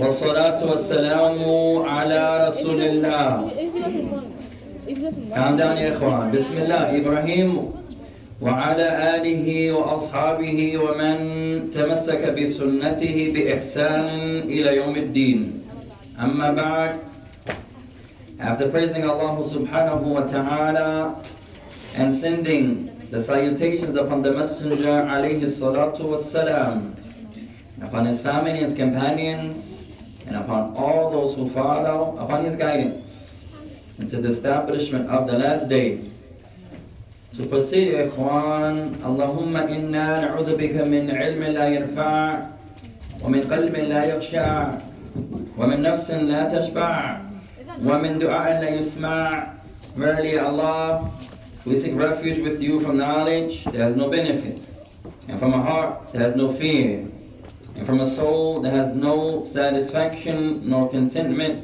والصلاة والسلام على رسول الله كم داني يا إخوان. بسم الله. إبراهيم وعلى آله وأصحابه ومن تمسك بسنته بإحسان إلى يوم الدين. أما بعد After praising Allah subhanahu wa ta'ala and sending the salutations upon the Messenger alayhi salatu wa salam upon his family and his companions, and upon all those who follow upon his guidance into the establishment of the last day. To proceed, إخوان, اللهم إنا نعوذ بك من علم لا ينفع ومن قلب لا يخشع ومن نفس لا تشبع ومن دعاء لا يسمع Verily Allah, we seek refuge with you from knowledge that has no benefit, and from a heart that has no fear, and from a soul that has no satisfaction nor contentment,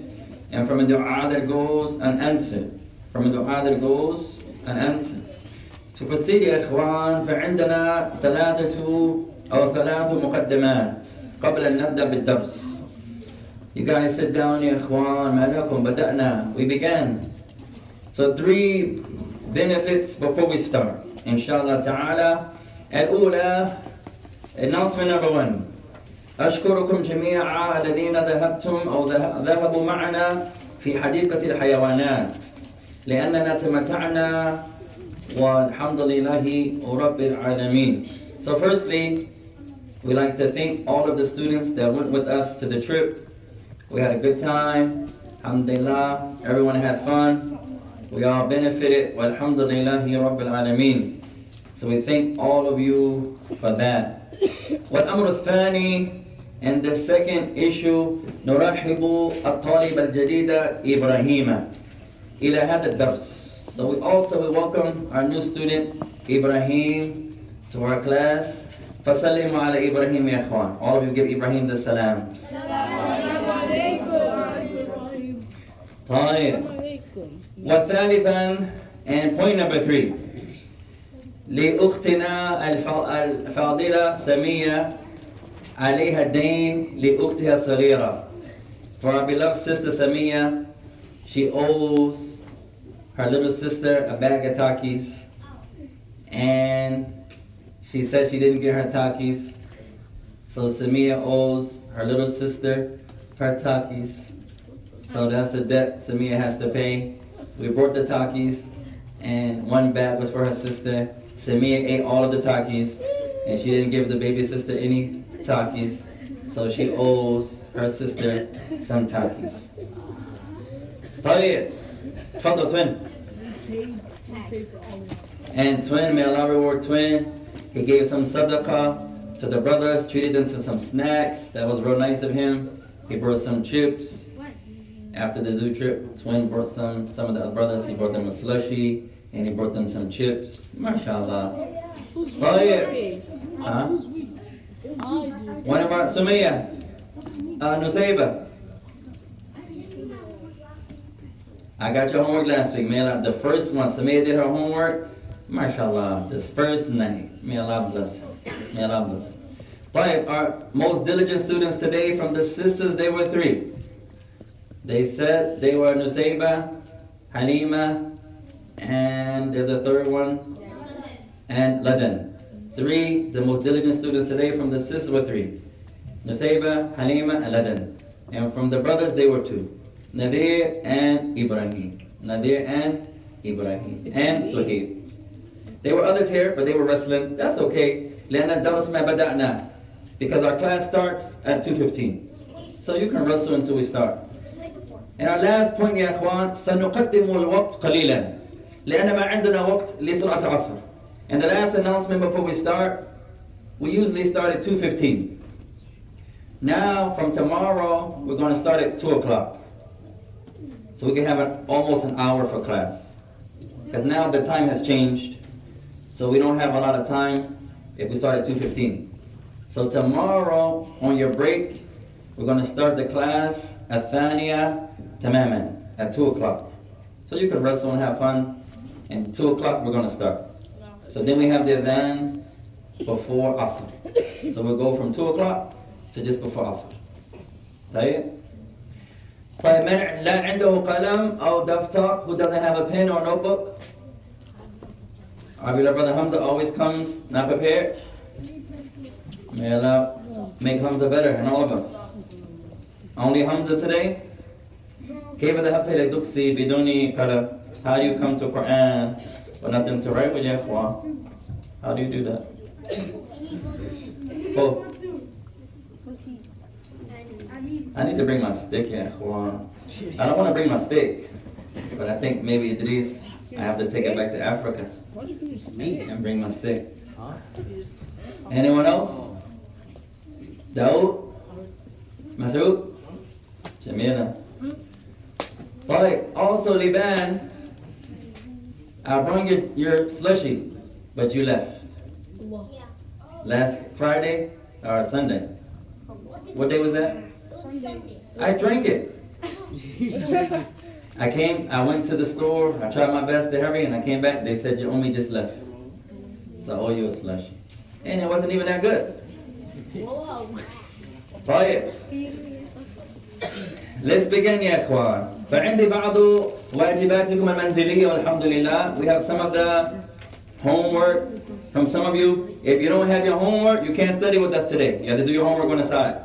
and from a dua that goes unanswered, from a dua that goes unanswered. To proceed يا إخوان فعندنا ثلاثة أو ثلاث مقدمات قبل أن نبدأ بالدرس. You guys sit down يا إخوان ما لكم بدأنا we began. So three benefits before we start. Inshallah ta'ala. الأولى announcement number one. أشكركم جميعا الذين ذهبتم أو ذهبوا معنا في حديقة الحيوانات لأننا تمتعنا والحمد لله رب العالمين. So firstly, we like to thank all of the students that went with us to the trip. We had a good time. Alhamdulillah, everyone had fun. We all benefited. Walhamdulillahi Rabbil Alameen. So we thank all of you for that. والأمر الثاني and the second issue نرحب الطالب الجديد إبراهيم إلى هذا الدرس. So we also we welcome our new student Ibrahim to our class. فسلموا على إبراهيم يا إخوان. All of you give Ibrahim the salam. طيب. وثالثا and point number three لأختنا الفاضلة سمية عليها الدين لأختها الصغيرة For our beloved sister Samia, she owes her little sister a bag of Takis and she said she didn't get her Takis. So Samia owes her little sister her Takis. So that's a debt Samia has to pay. We brought the Takis and one bag was for her sister. Samia ate all of the Takis and she didn't give the baby sister any Takis. So she owes her sister some Takis. طيب تفضل twin. And twin, may Allah reward twin. He gave some sadaqah to the brothers, treated them to some snacks. That was real nice of him. He brought some chips. After the zoo trip, twin brought some, some of the brothers, he brought them a slushy, and he brought them some chips. MashaAllah. Oh yeah. Huh? What about Sumaya? Uh, Nusayba? I got your homework last week, man. The first one, Samaya did her homework. MashaAllah, this first night. May Allah bless her. May Allah bless her. But our most diligent students today from the sisters, they were three. They said they were Nusayba, Halima, and there's a third one, and Ladan. Three, the most diligent students today from the sisters were three. Nusayba, Halima, and Ladan. And from the brothers, they were two. Nadir and Ibrahim. Nadir and Ibrahim. And Suhaib. There were others here, but they were wrestling. That's okay. لأن الدرس ما بدأنا. Because our class starts at 2.15. So you can wrestle until we start. And our last point يا أخوان سنقدم الوقت قليلا لأن ما عندنا وقت لصلاة العصر. And the last announcement before we start, we usually start at 2.15. Now, from tomorrow, we're going to start at 2 o'clock. So we can have an, almost an hour for class. Because now the time has changed. So we don't have a lot of time if we start at 2.15. So tomorrow, on your break, we're going to start the class at Thania Tamaman at 2 o'clock. So you can wrestle and have fun. And 2 o'clock, we're going to start. So then we have the adhan before Asr. So we'll go from 2 o'clock to to just before Asr. طيب طيب من لا عنده قلم أو دفتر who doesn't have a pen or notebook our beloved brother Hamza always comes not prepared may Allah make Hamza better and all of us only Hamza today كيف ذهبت إلى دكسي بدون قلم how do you come to Quran with nothing to write with يا إخوان how do you do that oh I need to bring my stick, yeah. Juan. I don't want to bring my stick, but I think maybe Idris, I have to take it back to Africa and bring my stick. Anyone else? Daoud? Masoud? Jamila? طيب, also Liban, uh, I brought you your slushy, but you left. Yeah. Last Friday or Sunday? What day was that? Sunday. I drank it. I came, I went to the store, I tried my best to hurry, and I came back. They said, You only just left. So I owe you a slushy, And it wasn't even that good. Whoa. Try it. Let's begin, Yaquan. فعندي بعض واجباتكم المنزلية والحمد لله. We have some of the homework from some of you. If you don't have your homework, you can't study with us today. You have to do your homework on the side.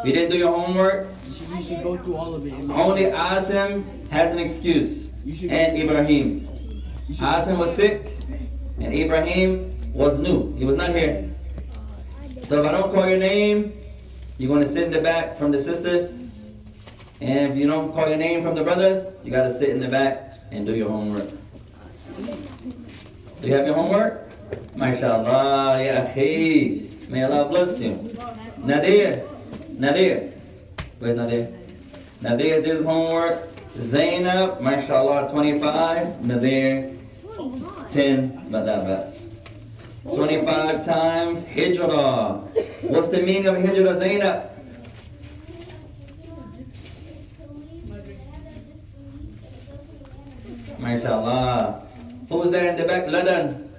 If you didn't do your homework, You should, you should go through all of it. and make only sure- Asim has an excuse. You should, And Ibrahim. you should Asim was sick, and Ibrahim was new. He was not here. So if I don't call your name, you're going to sit in the back from the sisters. And if you don't call your name from the brothers, you got to sit in the back and do your homework. Do you have your homework? MashaAllah, ya akhi. May Allah bless you. Nadir, Nadir. Where's Nadir? Nadir did his homework. Zainab, mashallah, 25. Nadir, 10, but not best. 25 times hijrah. What's the meaning of hijrah, Zainab? MashaAllah. Who was there in the back? Ladan.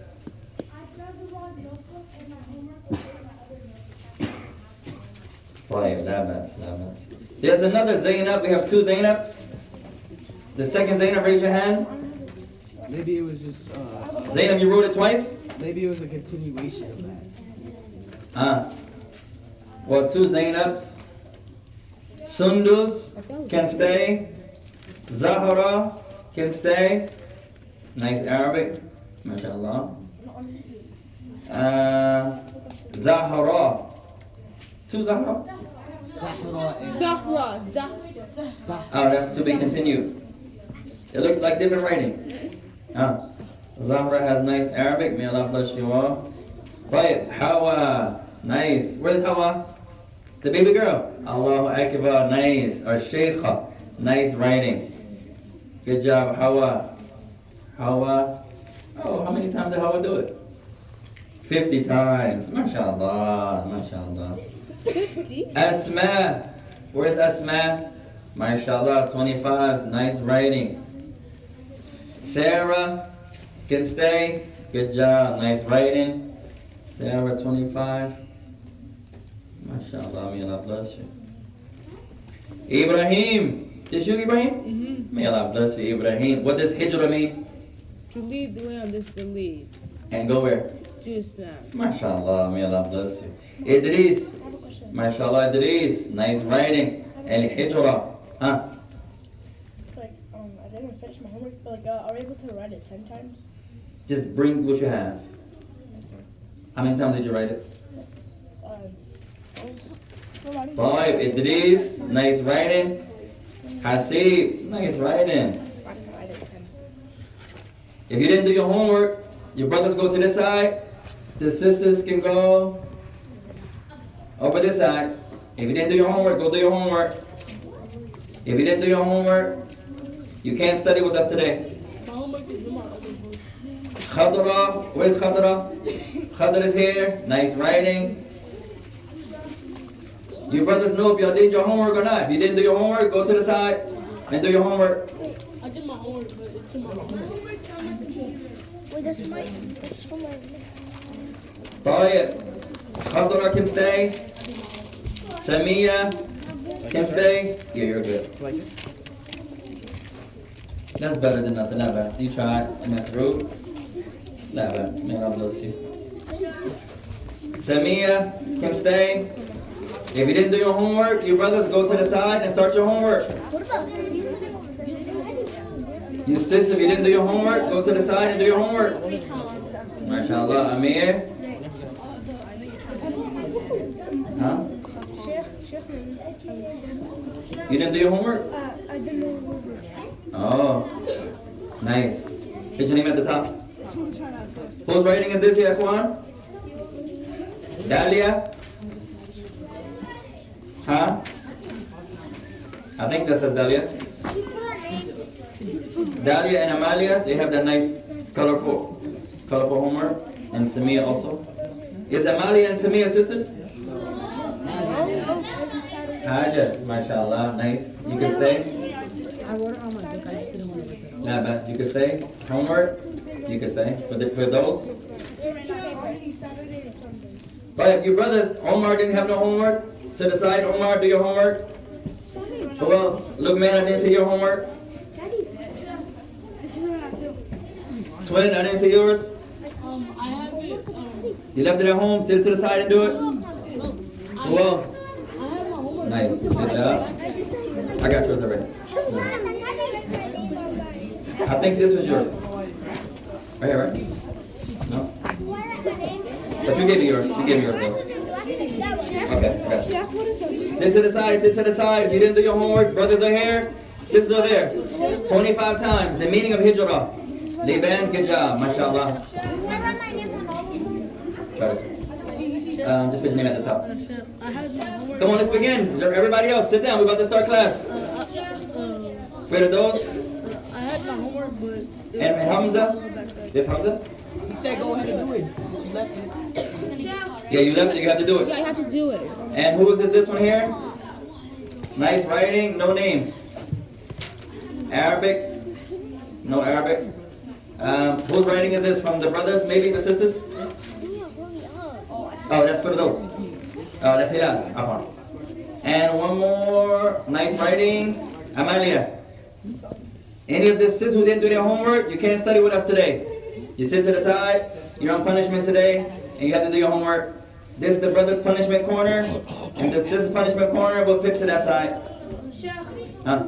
There's another Zainab. We have two Zainabs. The second Zainab, raise your hand. Maybe it was just. Uh, Zainab, you wrote it twice? Maybe it was a continuation of that. Uh, well, two Zainabs. Sundus can stay. Zahra can stay. Nice Arabic. MashaAllah. Uh, Zahra. Two Zahra? Sahra and Zahra, Zahra. Sah. Oh, that's to be continued. It looks like different writing. Ah. Zahra has nice Arabic. May Allah bless you all. Right, Hawa. Nice. Where's Hawa? The baby girl. Allahu Akbar. Nice. Or Sheikha. Nice writing. Good job, Hawa. Hawa. Oh, how many times did Hawa do it? 50 times. MashaAllah. MashaAllah. 50? Asma. Where's Asma? MashaAllah, 25. Nice writing. Sarah can stay. Good job. Nice writing. Sarah, 25. MashaAllah, may Allah bless you. Ibrahim. Is you Ibrahim? Mm-hmm. May Allah bless you, Ibrahim. What does hijrah mean? To lead the way of this belief. And go where? To Islam. MashaAllah, may Allah bless you. Idris. I have a question. MashaAllah, Idris. Nice writing. And hijrah. Huh? It's like, um, I didn't finish my homework, but like, uh, are we able to write it ten times? Just bring what you have. How many times did you write it? Uh, Five. Idris, nice writing. Hasib, nice writing. If you didn't do your homework, your brothers go to this side, the sisters can go over this side. If you didn't do your homework, go do your homework. If you didn't do your homework, you can't study with us today. Khadra, where's Khadra? Khadra is here. Nice writing. You brothers know if y'all did your homework or not. If you didn't do your homework, go to the side and do your homework. I did my homework, but it's in my homework. Wait, that's my, that's for my... Follow it. Abdullah can stay. Samia can stay. Yeah, you're good. That's better than nothing. Not bad. So you tried and that's rude. Not bad. Man, I bless you. Samia can stay. If you didn't do your homework, you brothers go to the side and start your homework. What about You sisters, if you didn't do your homework, go to the side and do your homework. MashaAllah. Amir. Huh? You didn't do your homework? Uh, I didn't know what was it. Oh, nice. Is your name at the top? Whose writing is this here, Kwan? Dahlia? Huh? I think that's says Dahlia. Dahlia and Amalia, they have that nice colorful, colorful homework. And Samia also. Is Amalia and Samia sisters? Haja, mashallah, nice. You can stay. Nah, but you can stay. Homework, you can stay. For, the, for those. But your brothers, Omar didn't have no homework. To the side, Omar, do your homework. Who else? Look, man, I didn't see your homework. Twin, I didn't see yours. Um, I have it. Um, You left it at home. Sit it to the side and do it. um, I Who else? I have my homework. Nice. Good job. I got yours already. I think this was yours. Right here, right? No? But you gave me yours. You gave me yours, though. Okay, I got you. Sit to the side, sit to the side. You didn't do your homework. Brothers are here. Sisters are there. 25 times. The meaning of hijrah. Liban, good job. MashaAllah. Try this. Um, just put your name at the top. Chef, I have my homework. Come on, let's begin. Everybody else, sit down. We're about to start class. Are those? I had my homework, but. And Hamza? This Hamza? He said go ahead and do it since you left it. Yeah, you left it. You have to do it. Yeah, it. I have to do it. And who is this, this one here? Nice writing, no name. Arabic? No Arabic. Um, whose writing is this? From the brothers, maybe the sisters? Oh, that's for those. Oh, that's Hilal. Afan. And one more. Nice writing. Amalia. Any of the sisters who didn't do their homework, you can't study with us today. You sit to the side, you're on punishment today, and you have to do your homework. This is the brother's punishment corner, and the sister's punishment corner We'll pitch to that side. Huh?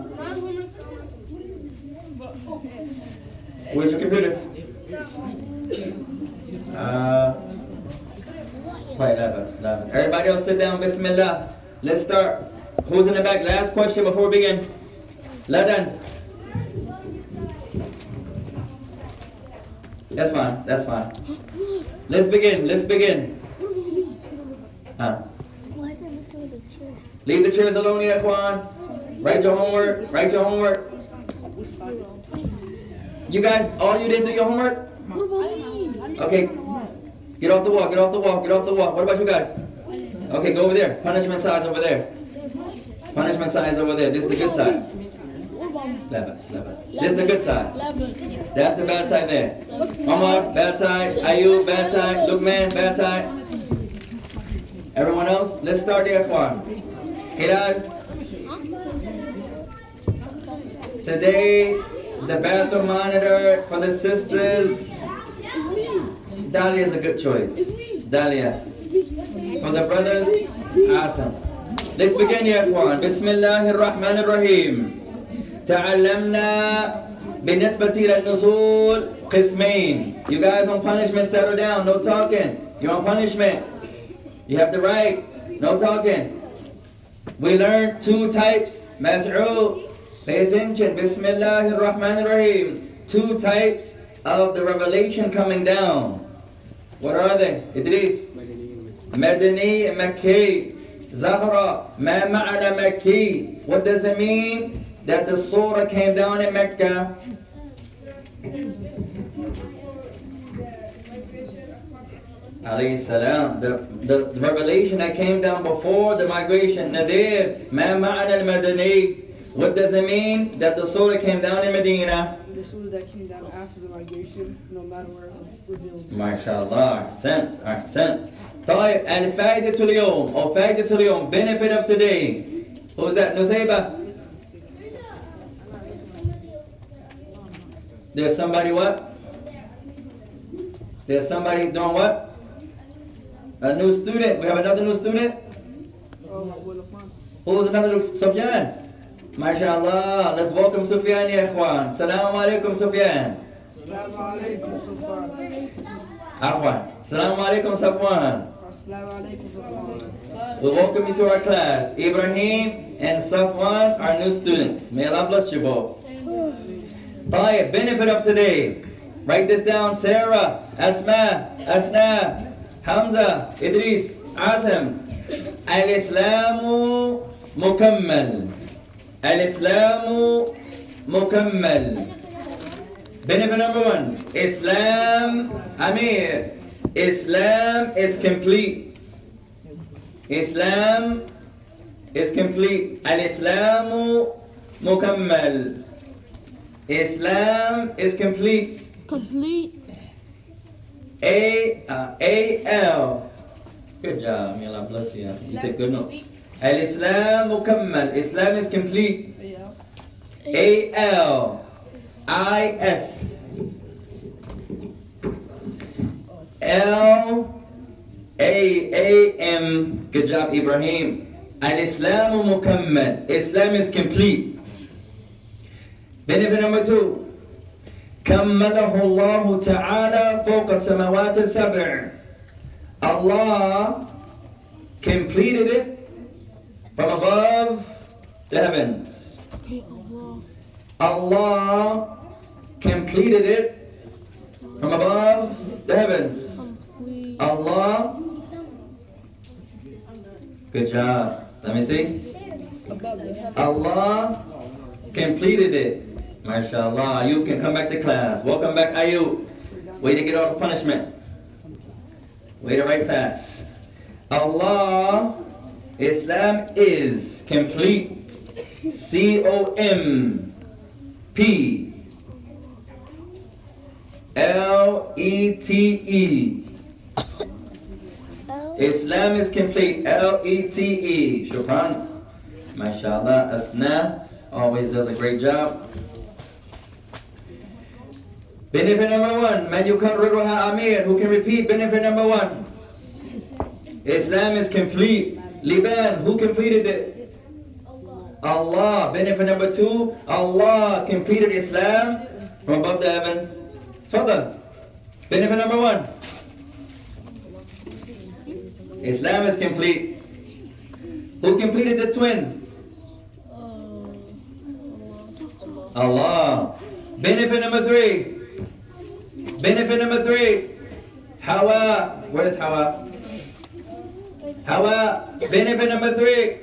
Where's your computer? Uh, quiet, Liban, Liban. Everybody else sit down, Bismillah. Let's start. Who's in the back? Last question before we begin. Ladan. That's fine, that's fine. Let's begin, let's begin. Huh? Why is it missing the chairs? Leave the chairs alone, yeah, Kwan. Write your homework, write your homework. You guys, all you didn't do your homework? Okay. Get off the wall, get off the wall, get off the wall. What about you guys? Okay, go over there. Punishment side's over there. Punishment side's over there. This is the good side. What about me? Labas, labas. This is the good side. That's the bad side there. Omar, bad side. Ayub, bad side. Lukman, bad side. Everyone else, let's start the F1. Hilal. Today, the bathroom monitor for the sisters. Dahlia is a good choice. Dahlia. For the brothers, awesome. Let's begin يا إخوان. بسم الله الرحمن الرحيم. تعلمنا بالنسبة إلى النزول قسمين. You guys on punishment, settle down. No talking. You're on punishment. you have the right. No talking. We learned two types. Mas'ud. Pay attention. Bismillah ar-Rahman ar-Rahim. Two types of the revelation coming down. What are they? Idris. Madani and Makki. Zahra. Ma ma'ana Makki. What does it mean? That the surah came down in Mecca. alayhi salam, the, the, the revelation that came down before the migration, Nadir, ma ma'ana al-madani. What does it mean? That the surah came down in Medina. This was that came down after the migration, no matter where it was revealed. MashaAllah, accent, accent. طيب الفائدة اليوم أو فائدة اليوم benefit of today Who's that? Nusayba? There's somebody what? There's somebody doing what? a new student. We have another new student. Oh, Who is another new Sufyan? MashaAllah. Let's welcome Sufyan, ya ikhwan. Salaam alaikum, Sufyan. Salaam alaikum, Sufyan. Salaam alaikum, Safwan. We welcome you to our class. Ibrahim and Safwan are new students. May Allah bless you both. By benefit of today, write this down. Sarah, Asma, Asna, Hamza, Idris, Azam. الإسلام مكمل. الإسلام مكمل. Benefit number one. Islam, Amir. Islam is complete. Islam is complete. Al-Islamu mukammal. Islam is complete. Complete. A uh, A L. Good job. May Allah bless you. You take good notes. Al-Islam mukammal. Islam is complete. A L I S L A A M. Good job, Ibrahim. Al-Islam mukammal. Islam is complete. Benefit number two. كمله الله تعالى فوق السماوات السبع. Allah completed it from above the heavens. Allah completed it from above the heavens. Complete. Allah. Good job. Let me see. Allah completed it. MashaAllah. You can come back to class. Welcome back, Ayub. Way to get all the punishment. Way to write fast. Allah, Islam is complete. C O M P L E T E. Islam is complete. L E T E. Shukran. MashaAllah. Asna always does a great job. Benefit number one. Man yukarriruha amir. Who can repeat benefit number one? Islam is complete. Liban. Who completed it? Allah. Benefit number two. Allah completed Islam from above the heavens. Further. Benefit number one. Islam is complete. Who completed the twin? Allah. Benefit number three. Benefit number three. Hawa. Where is Hawa? Hawa. Benefit number three.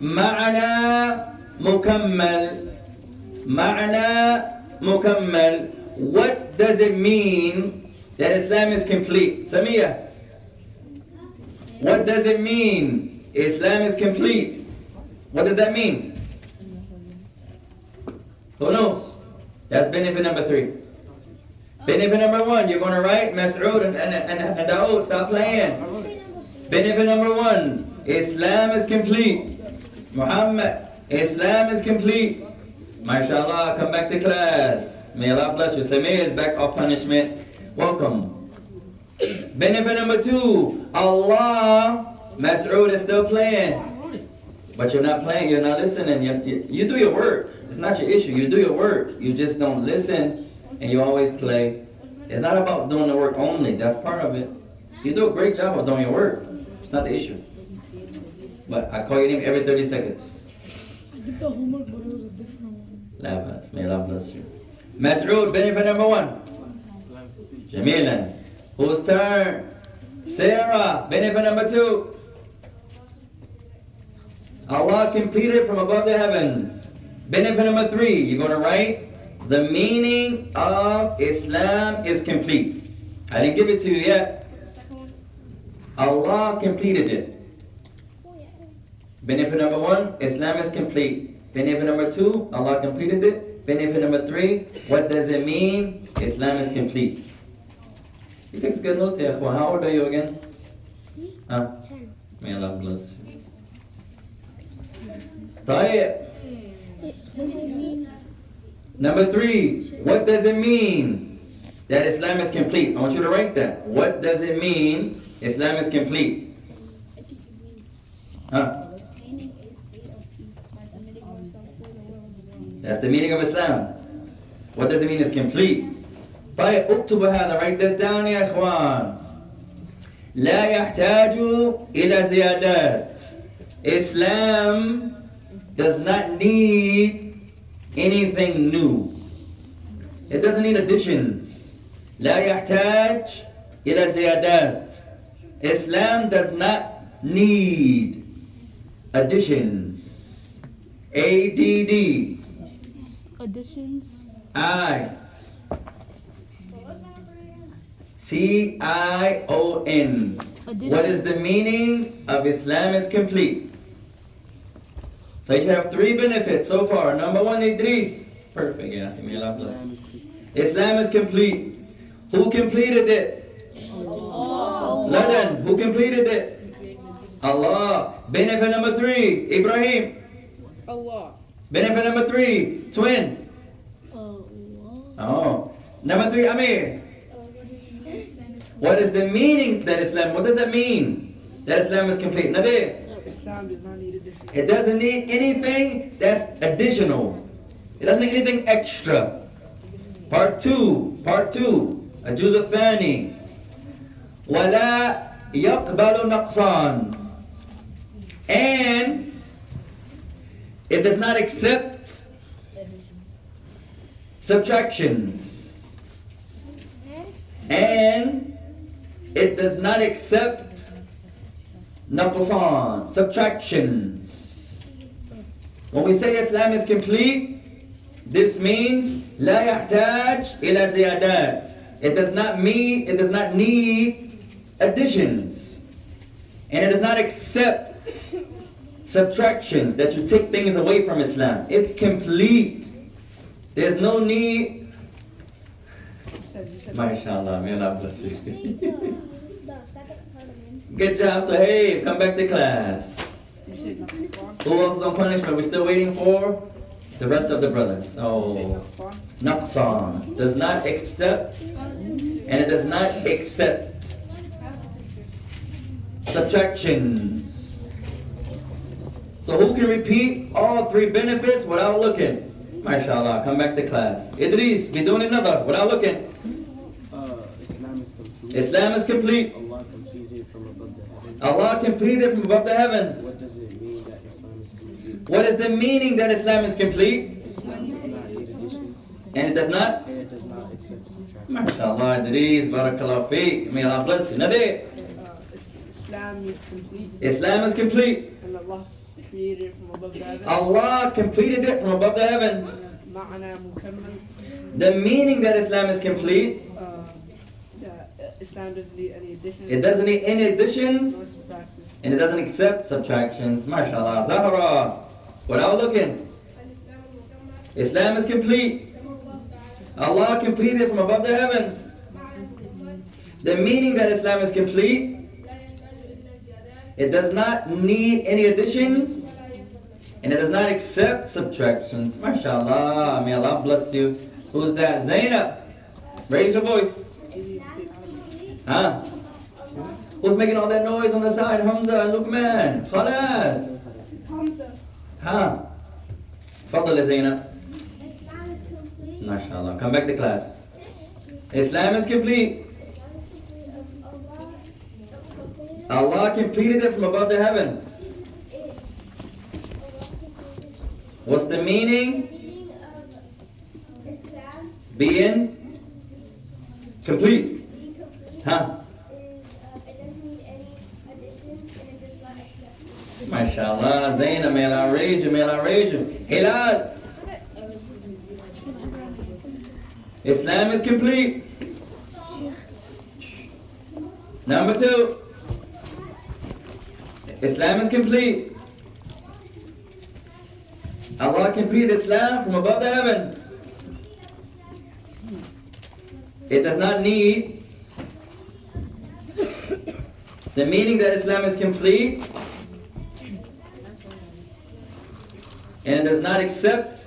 معنى مكمل معنى مكمل What does it mean that Islam is complete? Samia. What does it mean Islam is complete? What does that mean? Who knows? That's benefit number three. Benefit number one, you're going to write Mas'ud and, and, and, and stop playing. Benefit number one, Islam is complete. Muhammad, Islam is complete. MashaAllah, come back to class. May Allah bless you. Samir is back off punishment. Welcome. Benefit number two, Allah, Mas'ud is still playing. But you're not playing, you're not listening. You, you, you do your work. It's not your issue. You do your work. You just don't listen and you always play. It's not about doing the work only. That's part of it. You do a great job of doing your work. It's not the issue. But I call your name every 30 seconds. I did the homework, but it was a different one. May Allah bless you. Mas'ud, benefit number one. Jamilan. Whose turn? Sarah, benefit number two. Allah completed from above the heavens. Benefit number three, you're going to write the meaning of Islam is complete. I didn't give it to you yet. Allah completed it. Benefit number one, Islam is complete. Benefit number two, Allah completed it. Benefit number three, what does it mean? Islam is complete. He takes good notes, yeah. How old are you again? Huh? Ten. May Allah bless you. طيب. Number three, what does it mean that Islam is complete? I want you to write that. What does it mean Islam is complete? Huh? Obtaining a state of peace by submitting oneself to the will of the world. That's the meaning of Islam. What does it mean is complete? طيب اكتبوا هذا write this down يا اخوان لا يحتاج إلى زيادات Islam does not need anything new. It doesn't need additions. لا يحتاج إلى زيادات. Islam does not need additions. A-D-D. Additions. I T I O N. What is the meaning of Islam is complete? So you have three benefits so far. Number one, Idris. Perfect, yeah. May Allah bless. Islam is complete. Who completed it? Allah. Ladan. Who completed it? Allah. Benefit number three, Ibrahim. Allah. Benefit number three, twin. Allah. Oh. Number three, Amir. What is the meaning that Islam, what does that mean? That Islam is complete. Nabi, Islam does not need. it doesn't need anything that's additional. It doesn't need anything extra. Part two, part two, الجزء الثاني ولا يقبل نقصان and it does not accept subtractions and it does not accept naqsan, subtractions. When we say Islam is complete, this means لا يحتاج إلى زيادات. It does not mean, it does not need additions. And it does not accept subtractions that you take things away from Islam. It's complete. There's no need. You said, you said, MashaAllah, may Allah bless You say you. the, the second part of it. Good job, so hey, come back to class. you said Naqsan. Who else is on punishment? We're still waiting for the rest of the brothers. You So, Naqsan. Naqsan does not accept and it does not accept subtractions. So who can repeat all three benefits without looking? MashaAllah, come back to class. Idris, be doing another without looking. Uh, Islam is complete. Islam is complete. Allah completed from above the heavens. Allah completed from above the heavens. What does it mean that Islam is complete? What is the meaning that Islam is complete? And it does not? And it does not accept subtraction. MashaAllah, barakallah. May Allah bless you. Nabi. Uh, Islam is complete. Islam is complete. And Allah created it from above the heavens. Allah completed it from above the heavens. The meaning that Islam is complete. Uh, uh, Islam doesn't need any additions. It doesn't need any additions. And it doesn't accept subtractions. MashaAllah. Zahra without looking. Islam is complete. Allah completed from above the heavens. The meaning that Islam is complete, it does not need any additions and it does not accept subtractions. MashaAllah. May Allah bless you. Who's that? Zainab. Raise your voice. Huh? Who's making all that noise on the side? Hamza Luqman. Khalas. Islam is complete. MashaAllah. Come back to class. Islam is complete. Allah completed it from above the heavens. What's the meaning? Being complete Huh? is uh, it doesn't need any additions and it does not accept. MashaAllah. Zainab, may Allah raise you, may Allah raise you. Hilal. Islam is complete. Number two. Islam is complete. Allah completed Islam from above the heavens. It does not need The meaning that Islam is complete and does not accept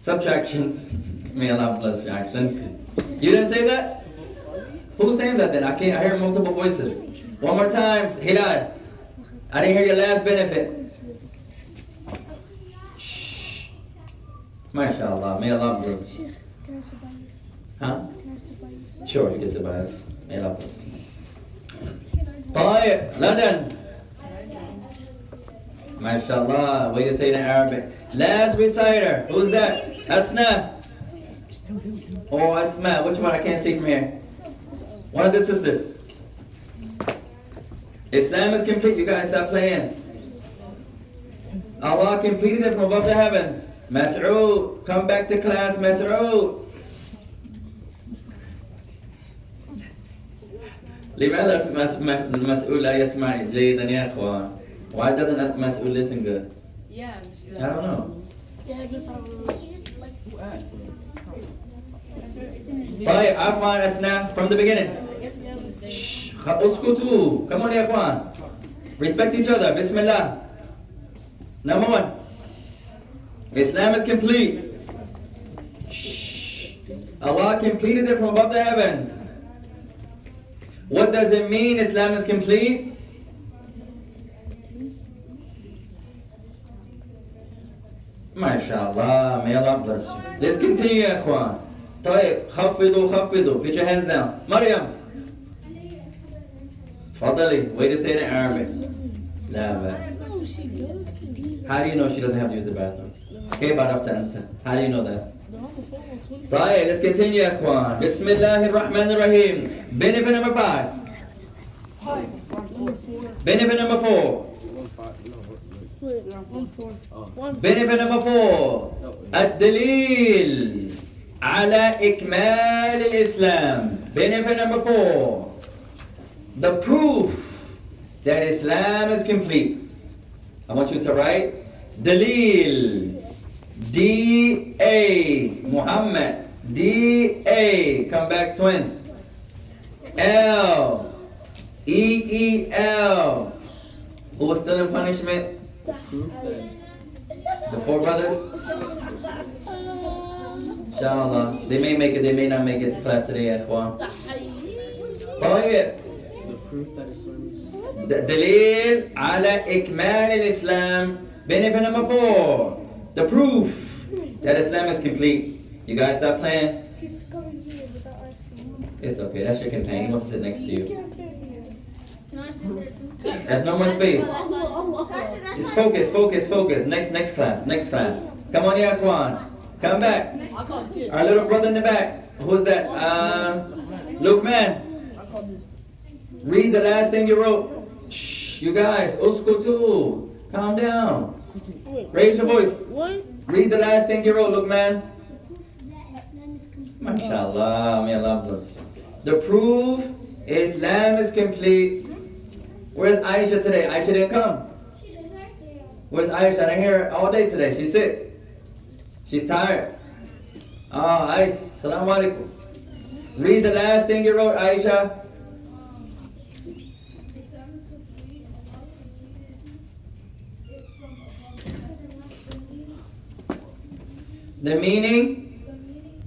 subtractions. May Allah bless your accent. You didn't say that? Who's saying that then? I can't. I hear multiple voices. One more time, Hilal. I didn't hear your last benefit. Shh. MashaAllah. May Allah bless. Sheikh, can I sit by you? Huh? Can I sit by you? Sure, you can sit by us. May Allah bless. طيب لدن MashaAllah. Way to say it in Arabic. Last reciter. Who's that? Asna. Oh, Asma. Which one? I can't see from here. One of the sisters. Islam is complete. You guys stop playing. Allah completed it from above the heavens. Mas'ud, come back to class, Mas'ud. لماذا مس- مس- المسؤول لا يسمع جيدا يا اخوان؟ Why doesn't المسؤول listen good? Yeah. I don't know. Yeah, just have a He just likes طيب عفوا أسنى from the beginning. Shh, اسكتوا. Come on يا اخوان. Respect each other. بسم الله. Number one. Islam is complete. Shh. Allah completed it from above the heavens. What does it mean Islam is complete? ما شاء الله may Allah bless you let's continue يا اخوان طيب خفضوا خفضوا put your hands down مريم تفضلي wait a second Arabic لا بس How do you know she doesn't have to use the bathroom? كيف عرفت أنت؟ How do you know that? طيب let's continue يا اخوان بسم الله الرحمن الرحيم benefit number 5 benefit number 4 Wait, one four. Oh. One. Benefit number four. no. الدليل على إكمال الإسلام. Benefit number four. The proof that Islam is complete. I want you to write دليل D A Muhammad D A come back twin L E E L who was still in punishment? Proof the four brothers, inshallah, they may make it, they may not make it to class today, Ikhwan. Following it. The proof that Islam is. Dalil ala al-Islam. Benefit number four. The proof that Islam is complete. You guys stop playing. He's here without asking. It's okay, that's your companion. He wants to sit next to you. There's no more space. Just focus focus focus. Next next class next class. Come on ya Ikhwan come back. Our little brother in the back. Who's that? Uh, Lukman read the last thing you wrote. Shh, you guys. Uskutu calm down. Raise your voice? Read the last thing you wrote, Lukman. MashaAllah, may Allah bless you. The proof Islam is complete. Where's Aisha today? Aisha didn't come. She's right there. Where's Aisha? I didn't hear her all day today. She's sick. She's tired. Oh, Aisha, salam alaikum. Read the last thing you wrote, Aisha. The is complete and Allah completed it from above the heavens. The meaning, The meaning. the meaning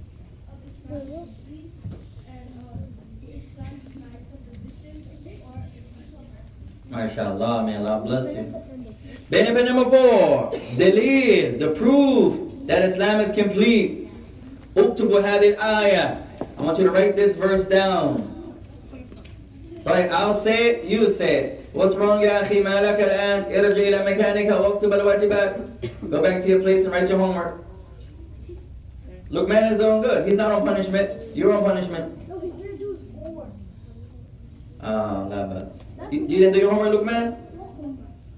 of Islam is complete and uh, Islam is not a position or MashaAllah, may Allah bless you. Benefit number four, Dalil, the proof that Islam is complete. Uktubu hadil ayah. I want you to write this verse down. Right, I'll say it, you say it. What's wrong, Ya Akhi? Malak al-an, irji ila mekanika, waktub al-wajibat. Go back to your place and write your homework. Lukman is doing good. He's not on punishment. You're on punishment. Ah, لا بأس. You, you didn't do your homework, look, man?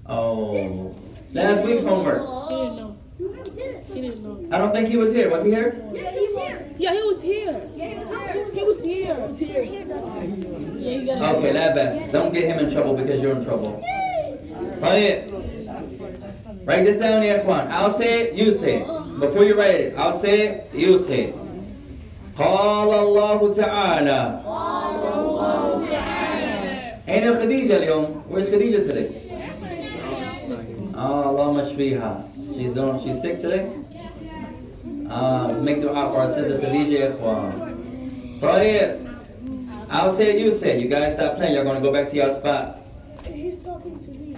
Oh, last week's homework. He didn't know. You never did it. He didn't know. I don't think he was here. Was he here? Yes, he was. Yeah, he was here. Yeah, he was here. He was here. He was here. Yeah, he got Okay, لا بأس. Don't get him in trouble because you're in trouble. طيب. Write this down يا إخوان. I'll say it, you say it. Before you write it, I'll say it, you say it. قال الله تعالى أين خديجة اليوم? Where's Khadija today? Ah, اللهم اشفيها. She's doing. She's sick today. Ah, let's make dua for our sister Khadija يا إخوان. طيب. I'll say it, you say it. You guys stop playing. You're gonna go back to your spot. He's talking to me.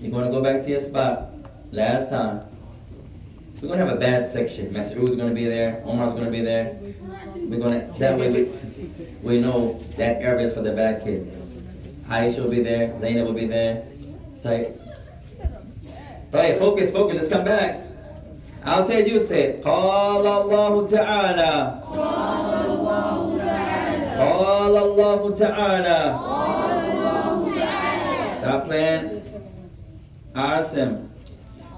You're gonna go back to your spot. Last time. We're gonna have a bad section. Mas'ud's gonna be there. Omar's gonna be there. We're gonna that way we, we know that area is for the bad kids. Aisha will be there. Zainab will be there. Tight. Right, focus, focus. Let's come back. I'll say it. You say it. قال الله تعالى. قال الله تعالى. Stop playing. Asim.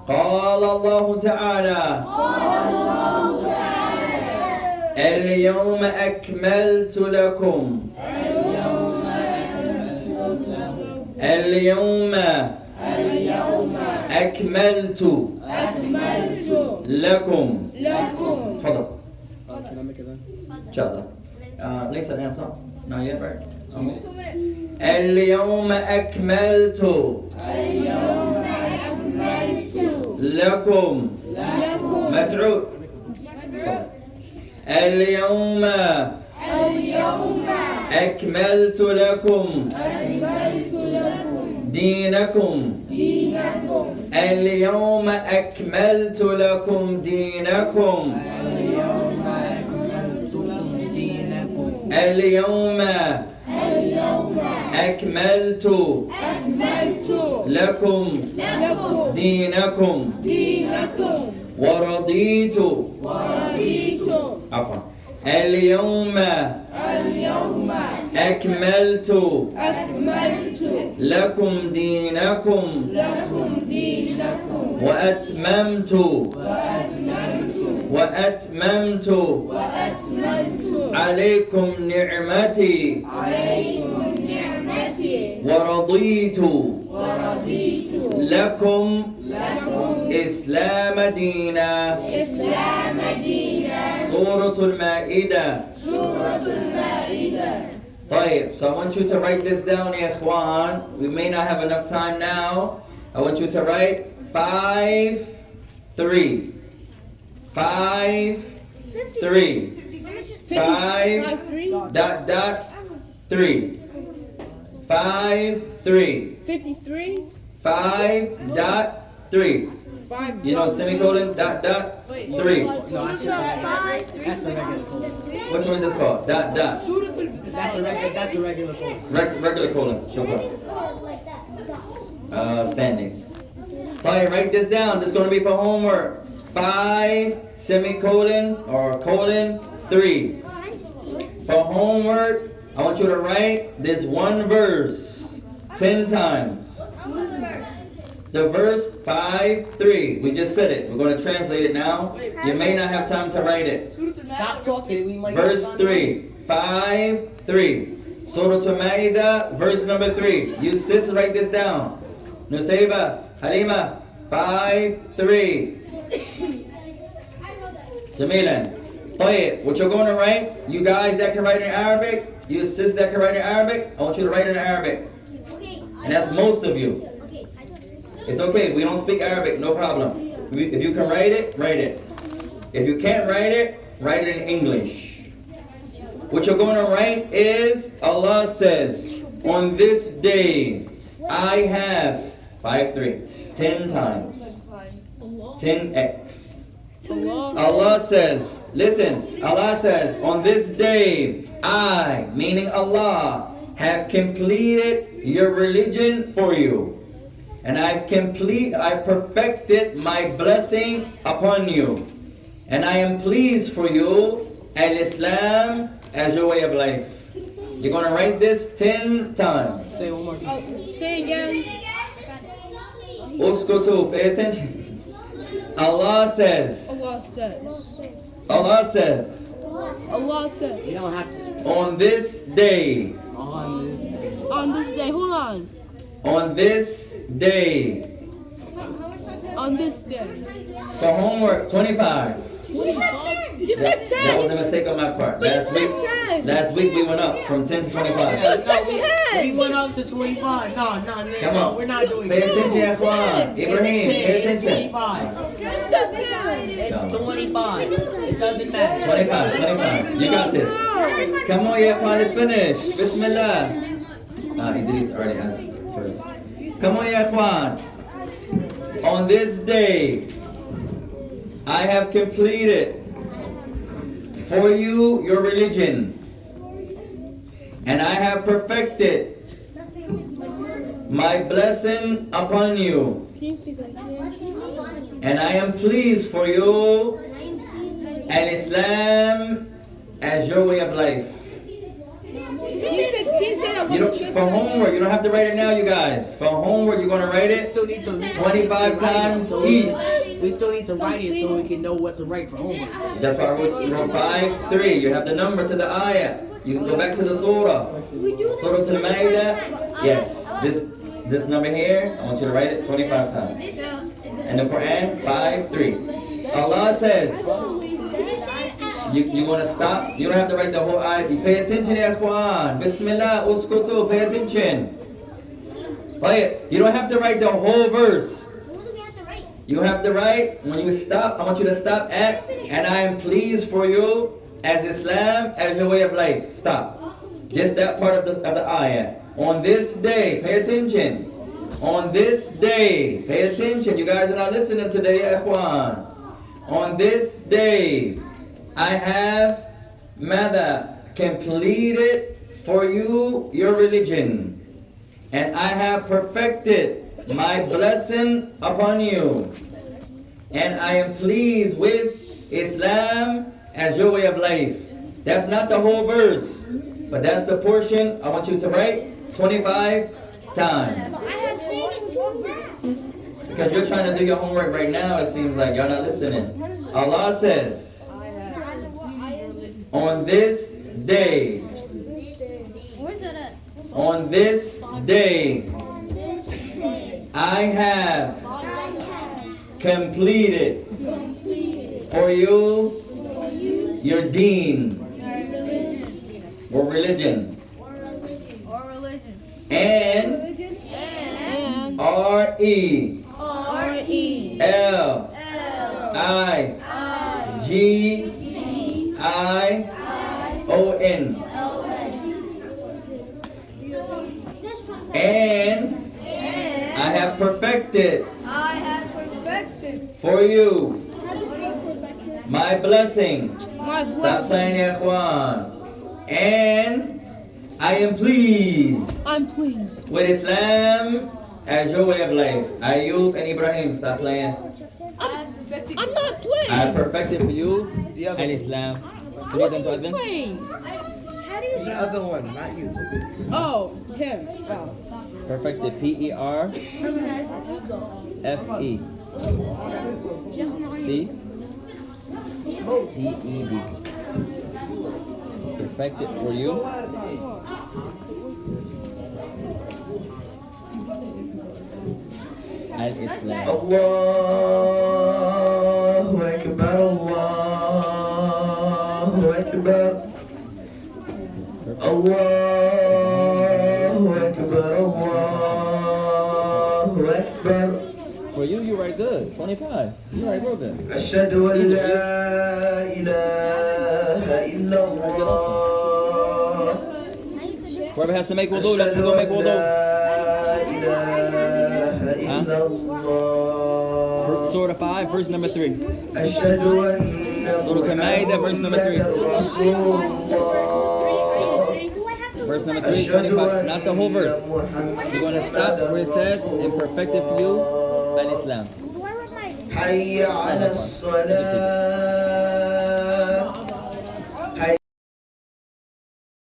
قال الله تعالى اليوم أكملت لكم اليوم أكملت أكملت لكم. لكم. تفضل. make it then? إن شاء الله. ليس الآن صح؟ Not yet, right? Okay. اليوم أكملت لكم. لكم. مسعود. اليوم اليوم أكملت لكم. أكملت لكم دينكم. دينكم. اليوم أكملت لكم دينكم. اليوم أكملت لكم دينكم. اليوم اليوم أكملت أكملت لكم لكم دينكم. دينكم. ورضيت. ورضيت. عفوا. اليوم اليوم أكملت أكملت لكم دينكم لكم دينكم وأتممت وأتممت وأتممت وأتممت عليكم نعمتي عليكم نعمتي ورضيت ورضيت لكم لكم إسلام دينا إسلام دينا سورة المائدة سورة المائدة طيب, so I want you to write this down, يا إخوان. We may not have enough time now. I want you to write five, three, five, three, five, three dot dot three, five, three, 53 five dot three. five You know semicolon dot dot three. No, that's just a, that's a regular colon. Which one is this called? Dot dot. That's a regular. That's a regular colon. Rex, regular colon. No problem. Uh, standing. Fine, write this down. This is going to be for homework. Five, semicolon, or colon, three. For homework, I want you to write this one verse ten times. The verse 5, 3. We just said it. We're going to translate it now. You may not have time to write it. Stop talking. We might verse 3. 5, 3. Surah Al-Ma'idah, verse number 3. You sis, write this down. Nusayba, Halima, 5, 3. Jamilan. Play it. What you're going to write, you guys that can write in Arabic, you sis that can write in Arabic, I want you to write in Arabic. And that's most of you. It's okay, we don't speak Arabic, no problem. If you can write it, write it. If you can't write it, write it in English. What you're going to write is Allah says, on this day, I have 5 3, 10 times, 10x. Allah says, listen, Allah says, on this day, I, meaning Allah, have completed your religion for you. And I've complete, I've perfected my blessing upon you. And I am pleased for you, al-Islam, as your way of life. You're going to write this 10 times. Say one more time. Oh, say again Uskutu, pay attention. Allah says, Allah says Allah says, Allah says You don't have to. on this day, On this day. On this day, hold on. On this day, On this day. for homework 25. You said 10. That, was a mistake on my part. But Last said week, 10. last week we went up from 10 to 25. You said 10. we went up to 25. No, no, no, Come on. we're not doing Pay that. attention, ya Ikhwan. It's Ibrahim, 10, pay it's attention. 25. You said 10. It's 25. It doesn't matter. 25, 25. You got this. Come on, ya Ikhwan, let's finish. Bismillah. Uh, Idris already asked Come on, ya Ikhwan. On this day, I have completed for you your religion, and I have perfected my blessing upon you, and I am pleased for you and Islam as your way of life. Can you say, can you say that You one don't, for homework, you don't have to write it now, you guys. For homework, you're gonna write it still need to 25 times so each. We still need to write it so we can know what to write for homework. That's why I wrote, you wrote 5, 3. You have the number to the ayah. You can go back to the surah. Surah to the Ma'idah. Yes. This, this number here, I want you to write it 25 times. And the Quran, 5, 3. Allah says, you, you want to stop? You don't have to write the whole ayah. You pay attention, ikhwan. Bismillah, uskutu, pay attention. Play it. You don't have to write the whole verse. You have to write, when you stop, I want you to stop at, and I am pleased for you as Islam, as your way of life. Stop. Just that part of the, of the ayah. On this day, pay attention. On this day, pay attention. You guys are not listening today, ikhwan. On this day, I have mother completed for you your religion, and I have perfected my blessing upon you, and I am pleased with Islam as your way of life. That's not the whole verse, but that's the portion I want you to write 25 times. Because you're trying to do your homework right now, it seems like y'all not listening. Allah says, on this day, Where's that at? on this day, I have completed for you your deen or religion Or religion. and And R E R E L L. I I. G I O N and I have perfected I have perfected. for you my blessing. my blessing. And I am pleased I'm pleased. with Islam as your way of life. Ayub and Ibrahim, stop playing. I'm, I'm not I playing. have perfected for you The other and one. Islam. I Can you listen wasn't to even Advin? playing. The other one, not you. Oh, him. Oh. Perfected. P E R F E. C T E D. Perfected for you. And Islam. الله أكبر الله أكبر الله أكبر الله أكبر For you, you write good. 25. You write real good. أشهد أن لا إله إلا الله Whoever has to make wudu, let أشهد them go make أن wudu. Surah 5, verse number 3. أشهد أن Surah Al-Ma'idah, verse number three. محمدًا رسول الله Verse number 3, أشهد 25. Not the whole verse. أن محمدًا You're going to stop where it says, and perfected for you and Islam. حي على الصلاة